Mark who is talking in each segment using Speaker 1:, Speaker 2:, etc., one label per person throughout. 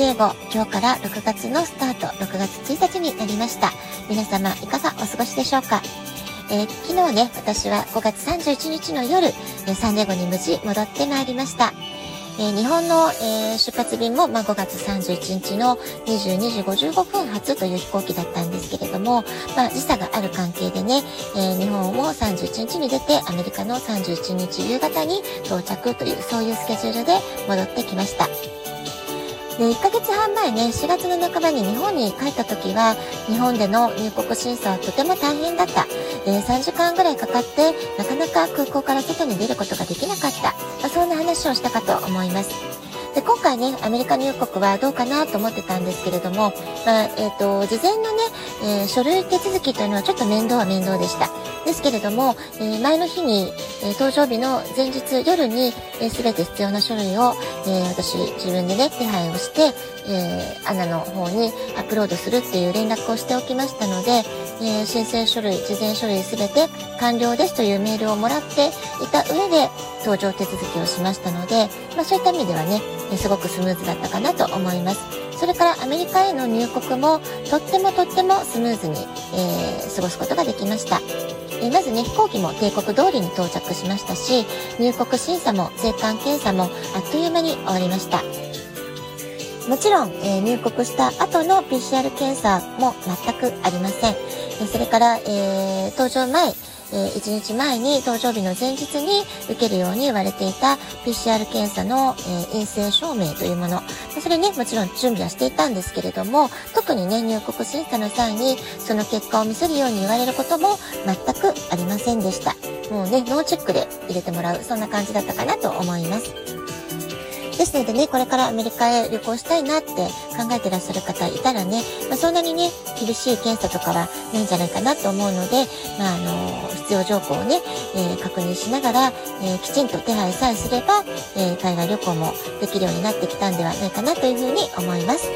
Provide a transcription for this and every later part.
Speaker 1: 今日から6月のスタート、6月1日になりました。皆様、いかがお過ごしでしょうかえー、昨日ね、私は5月31日の夜、え、サンディエゴに無事戻ってまいりました。えー、日本の、えー、出発便も、まあ、5月31日の22時55分発という飛行機だったんですけれども、まあ、時差がある関係でね、えー、日本を31日に出て、アメリカの31日夕方に到着という、そういうスケジュールで戻ってきました。で、1ヶ月半前ね、4月の半ばに日本に帰った時は、日本での入国審査はとても大変だった。で、3時間ぐらいかかって、なかなか空港から外に出ることができなかった。まあ、そんな話をしたかと思います。で、今回ね、アメリカ入国はどうかなと思ってたんですけれども、まあ、えっ、ー、と、事前のね、えー、書類手続きというのはちょっと面倒は面倒でした。ですけれども、えー、前の日に、え搭乗日の前日夜に、えー、全て必要な書類を、え私自分でね、手配をして、えアナの方にアップロードするっていう連絡をしておきましたので、え申請書類、事前書類全て完了ですというメールをもらっていた上で、搭乗手続きをしましたので、まあ、そういった意味ではね、すごくスムーズだったかなと思います。それからアメリカへの入国もとってもとってもスムーズに、えー、過ごすことができました。えまずね、飛行機も帝国通りに到着しましたし、入国審査も税関検査もあっという間に終わりました。もちろん、えー、入国した後の PCR 検査も全くありません。えそれから、えー、搭乗前、えー、1日前に搭乗日の前日に受けるように言われていた PCR 検査の、えー、陰性証明というもの。それね、もちろん準備はしていたんですけれども、特にね、入国審査の際にその結果を見せるように言われることも全くありませんでした。もうね、ノーチェックで入れてもらう、そんな感じだったかなと思います。ですのでね、これからアメリカへ旅行したいなって考えてらっしゃる方いたらね、まあ、そんなにね、厳しい検査とかはないんじゃないかなと思うので、まあ、あの、必要条項をね、えー、確認しながら、えー、きちんと手配さえすれば、えー、海外旅行もできるようになってきたんではないかなというふうに思います。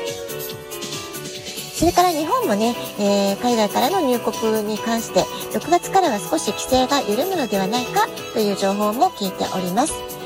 Speaker 1: それから日本もね、えー、海外からの入国に関して、6月からは少し規制が緩むのではないかという情報も聞いております。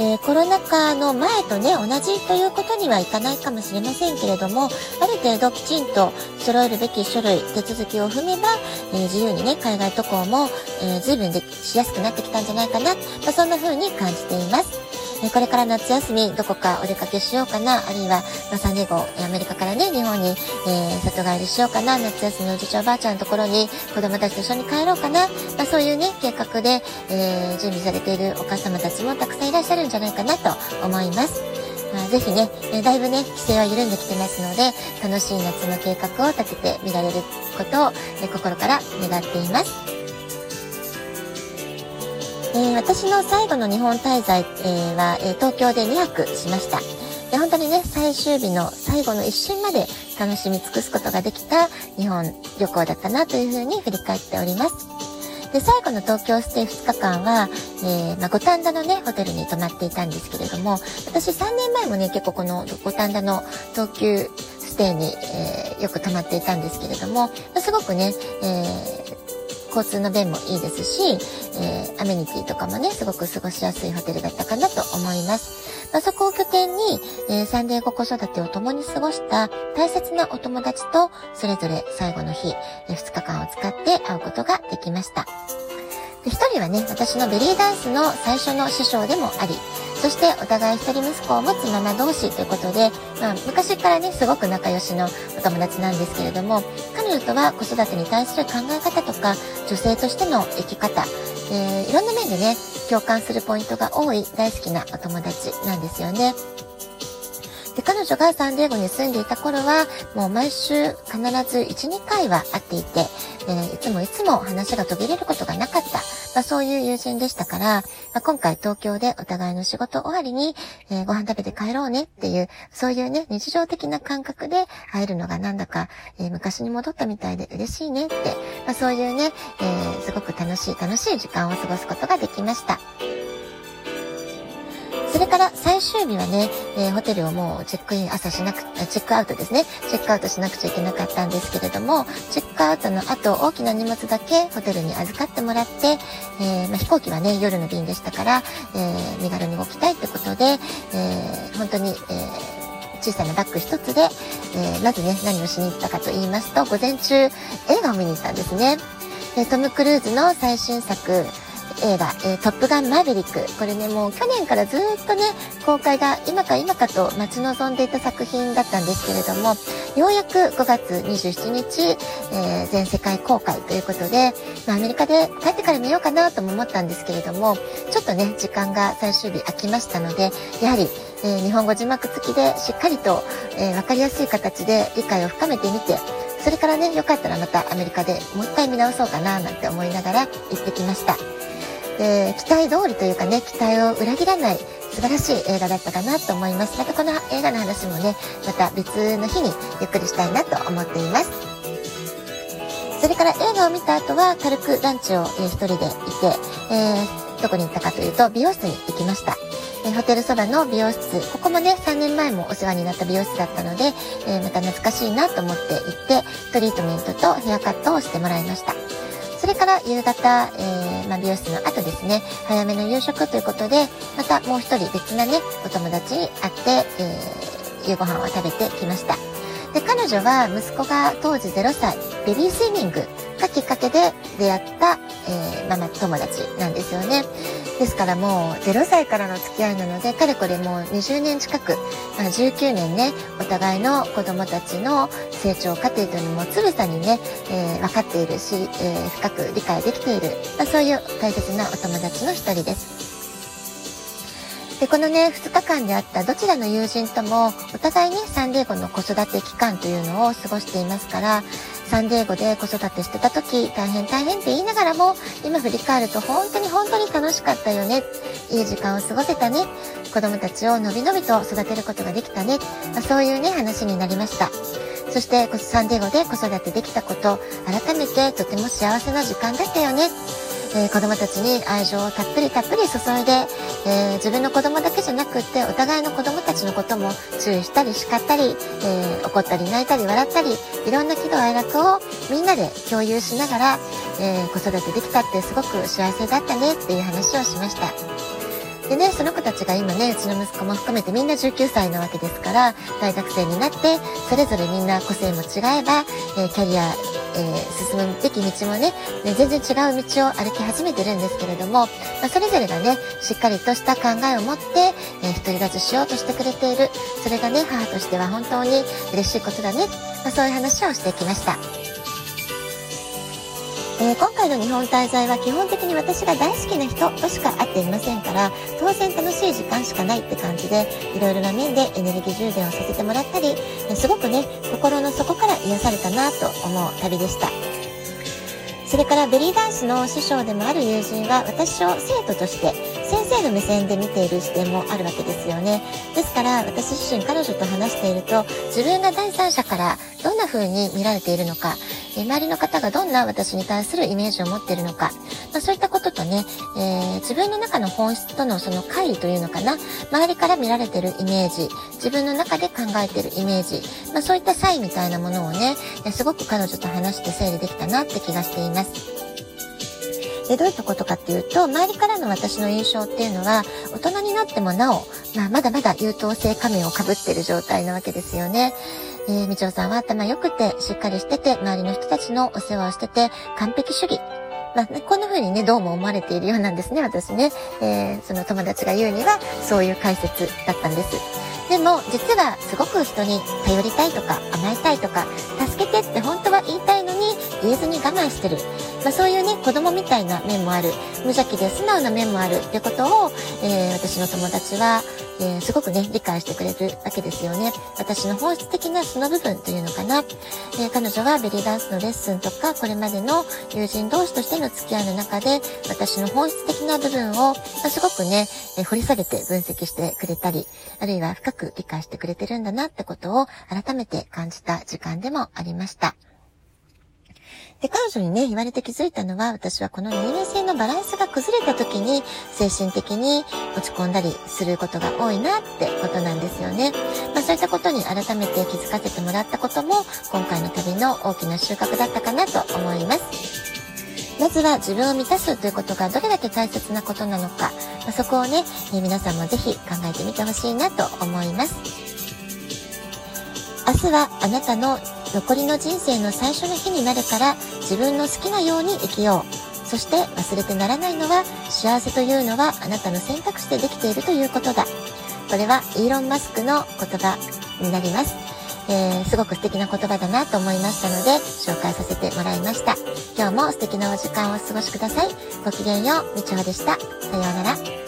Speaker 1: えー、コロナ禍の前とね、同じということにはいかないかもしれませんけれども、ある程度きちんと揃えるべき書類、手続きを踏めば、えー、自由にね、海外渡航も、えー、随分でしやすくなってきたんじゃないかな、まあ、そんな風に感じています。えこれから夏休みどこかお出かけしようかな、あるいは、まあ、サンディエゴ、アメリカからね、日本に、えー、里帰りしようかな、夏休みおじいちゃんおばあちゃんのところに子供たちと一緒に帰ろうかな、まあ、そういうね、計画で、え、準備されているお母様たちもたくさんいらっしゃるんじゃないかなと思います。まあ、ぜひね、えだいぶね、規制は緩んできてますので、楽しい夏の計画を立ててみられることを、え心から願っています。えー、私の最後の日本滞在、えー、は、え、東京で2泊しました。で本当にね、最終日の最後の一瞬まで楽しみ尽くすことができた日本旅行だったなというふうに振り返っております。で、最後の東京ステイ2日間は、え、ま、五反田のね、ホテルに泊まっていたんですけれども、私3年前もね、結構この五反田の東急ステイに、えー、よく泊まっていたんですけれども、すごくね、えー交通の便もいいですし、えー、アメニティとかもね、すごく過ごしやすいホテルだったかなと思います。まあ、そこを拠点に、えー、サンデーゴ子育てを共に過ごした大切なお友達と、それぞれ最後の日、えー、2日間を使って会うことができました。で、一人はね、私のベリーダンスの最初の師匠でもあり、そしてお互い一人息子を持つママ同士ということで、まあ、昔からね、すごく仲良しのお友達なんですけれども、彼女とは子育てに対する考え方とか、女性としての生き方、えー、いろんな面でね、共感するポイントが多い大好きなお友達なんですよね。で、彼女がサンディエゴに住んでいた頃は、もう毎週必ず1、2回は会っていて、えー、いつもいつも話が途切れることがなかった。まあ、そういう友人でしたから、まあ、今回東京でお互いの仕事終わりに、えー、ご飯食べて帰ろうねっていう、そういうね、日常的な感覚で会えるのがなんだか、えー、昔に戻ったみたいで嬉しいねって、まあ、そういうね、えー、すごく楽しい楽しい時間を過ごすことができました。それから最終日はね、えー、ホテルをもうチェックイン朝しなく、チェックアウトですね。チェックアウトしなくちゃいけなかったんですけれども、チェックアウトの後、大きな荷物だけホテルに預かってもらって、えー、まあ、飛行機はね、夜の便でしたから、えー、身軽に動きたいってことで、え本当に、え小さなバッグ一つで、えまずね、何をしに行ったかと言いますと、午前中映画を見に行ったんですね。えトム・クルーズの最新作、映画、えー、トップガンマーヴェリック。これね、もう去年からずっとね、公開が今か今かと待ち望んでいた作品だったんですけれども、ようやく5月27日、えー、全世界公開ということで、まあ、アメリカで帰ってから見ようかなとも思ったんですけれども、ちょっとね、時間が最終日空きましたので、やはり、えー、日本語字幕付きでしっかりと、えー、分かりやすい形で理解を深めてみて、それからね、よかったらまたアメリカでもう一回見直そうかななんて思いながら行ってきました。えー、期待通りというかね、期待を裏切らない素晴らしい映画だったかなと思います。またこの映画の話もね、また別の日にゆっくりしたいなと思っています。それから映画を見た後は軽くランチを、えー、一人でいて、えー、どこに行ったかというと美容室に行きました。えホテルそばの美容室、ここもね、3年前もお世話になった美容室だったので、えー、また懐かしいなと思って行って、トリートメントとヘアカットをしてもらいました。それから夕方、えー、まあ、美容室の後ですね、早めの夕食ということで、またもう一人別なね、お友達に会って、えー、夕ご飯を食べてきました。で、彼女は息子が当時0歳、ベビースイミングがきっかけで出会った、えー、ママ友達なんですよね。ですからもう0歳からの付き合いなので、かれこれもう20年近く、まあ、19年ね、お互いの子供たちの成長過程というのもつぶさにね、えー、分かっているし、えー、深く理解できている、まあ、そういう大切なお友達の一人です。で、このね、2日間であったどちらの友人とも、お互いね、サンデーゴの子育て期間というのを過ごしていますから、サンデーゴで子育てしてた時、大変大変って言いながらも、今振り返ると本当に本当に楽しかったよね。いい時間を過ごせたね。子供たちをのびのびと育てることができたね。まあ、そういうね、話になりました。そして、サンデーゴで子育てできたこと、改めてとても幸せな時間だったよね。えー、子供たちに愛情をたっぷりたっぷり注いで、えー、自分の子供だけじゃなくってお互いの子供たちのことも注意したり叱ったり、えー、怒ったり泣いたり笑ったりいろんな喜怒哀楽をみんなで共有しながら、え子育てできたってすごく幸せだったねっていう話をしました。でね、その子たちが今ね、うちの息子も含めてみんな19歳なわけですから、大学生になって、それぞれみんな個性も違えば、えー、キャリアー、進むべき道もね、ね、全然違う道を歩き始めてるんですけれども、まあ、それぞれがね、しっかりとした考えを持って、えー、独り立ちしようとしてくれている。それがね、母としては本当に嬉しいことだね。まあ、そういう話をしてきました。えー、今回の日本滞在は基本的に私が大好きな人としか会っていませんから当然楽しい時間しかないって感じでいろいろな面でエネルギー充電をさせてもらったりすごくね心の底から癒されたなと思う旅でした。それからベリーダンスの師匠でもある友人は私を生徒として先生の目線で見ている視点もあるわけですよね。ですから私自身彼女と話していると自分が第三者からどんな風に見られているのかえ周りの方がどんな私に対するイメージを持っているのか、まあ、そういったこととね、えー、自分の中の本質とのその乖離というのかな、周りから見られてるイメージ、自分の中で考えてるイメージ、まあ、そういった際みたいなものをね、すごく彼女と話して整理できたなって気がしています。で、どういったことかっていうと、周りからの私の印象っていうのは、大人になってもなお、まあ、まだまだ優等生仮面をかぶってる状態なわけですよね。えー、みちおさんは頭良くて、しっかりしてて、周りの人たちのお世話をしてて、完璧主義。まあ、こんな風にね、どうも思われているようなんですね、私ね。えー、その友達が言うには、そういう解説だったんです。でも、実はすごく人に頼りたいとか、甘えたいとか、助けてって本当は言いたいのに、言えずに我慢してる。まあ、そういうね、子供みたいな面もある。無邪気で素直な面もあるってことを、えー、私の友達は、えー、すごくね、理解してくれるわけですよね。私の本質的な素の部分というのかな。えー、彼女はベリーダンスのレッスンとか、これまでの友人同士としての付き合いの中で、私の本質的な部分を、まあ、すごくね、えー、掘り下げて分析してくれたり、あるいは深くく理解してくれてるんだなってことを改めて感じた時間でもありました。で、彼女にね、言われて気づいたのは、私はこの人間性のバランスが崩れた時に、精神的に落ち込んだりすることが多いなってことなんですよね。まあそういったことに改めて気づかせてもらったことも、今回の旅の大きな収穫だったかなと思います。まずは自分を満たすということがどれだけ大切なことなのか、ま、そこをね、え、皆さんもぜひ考えてみてほしいなと思います。明日はあなたの残りの人生の最初の日になるから自分の好きなように生きよう。そして忘れてならないのは幸せというのはあなたの選択肢でできているということだ。これはイーロン・マスクの言葉になります。えー、すごく素敵な言葉だなと思いましたので紹介させてもらいました。今日も素敵なお時間をお過ごしください。ごきげんよう、みちほでした。さようなら。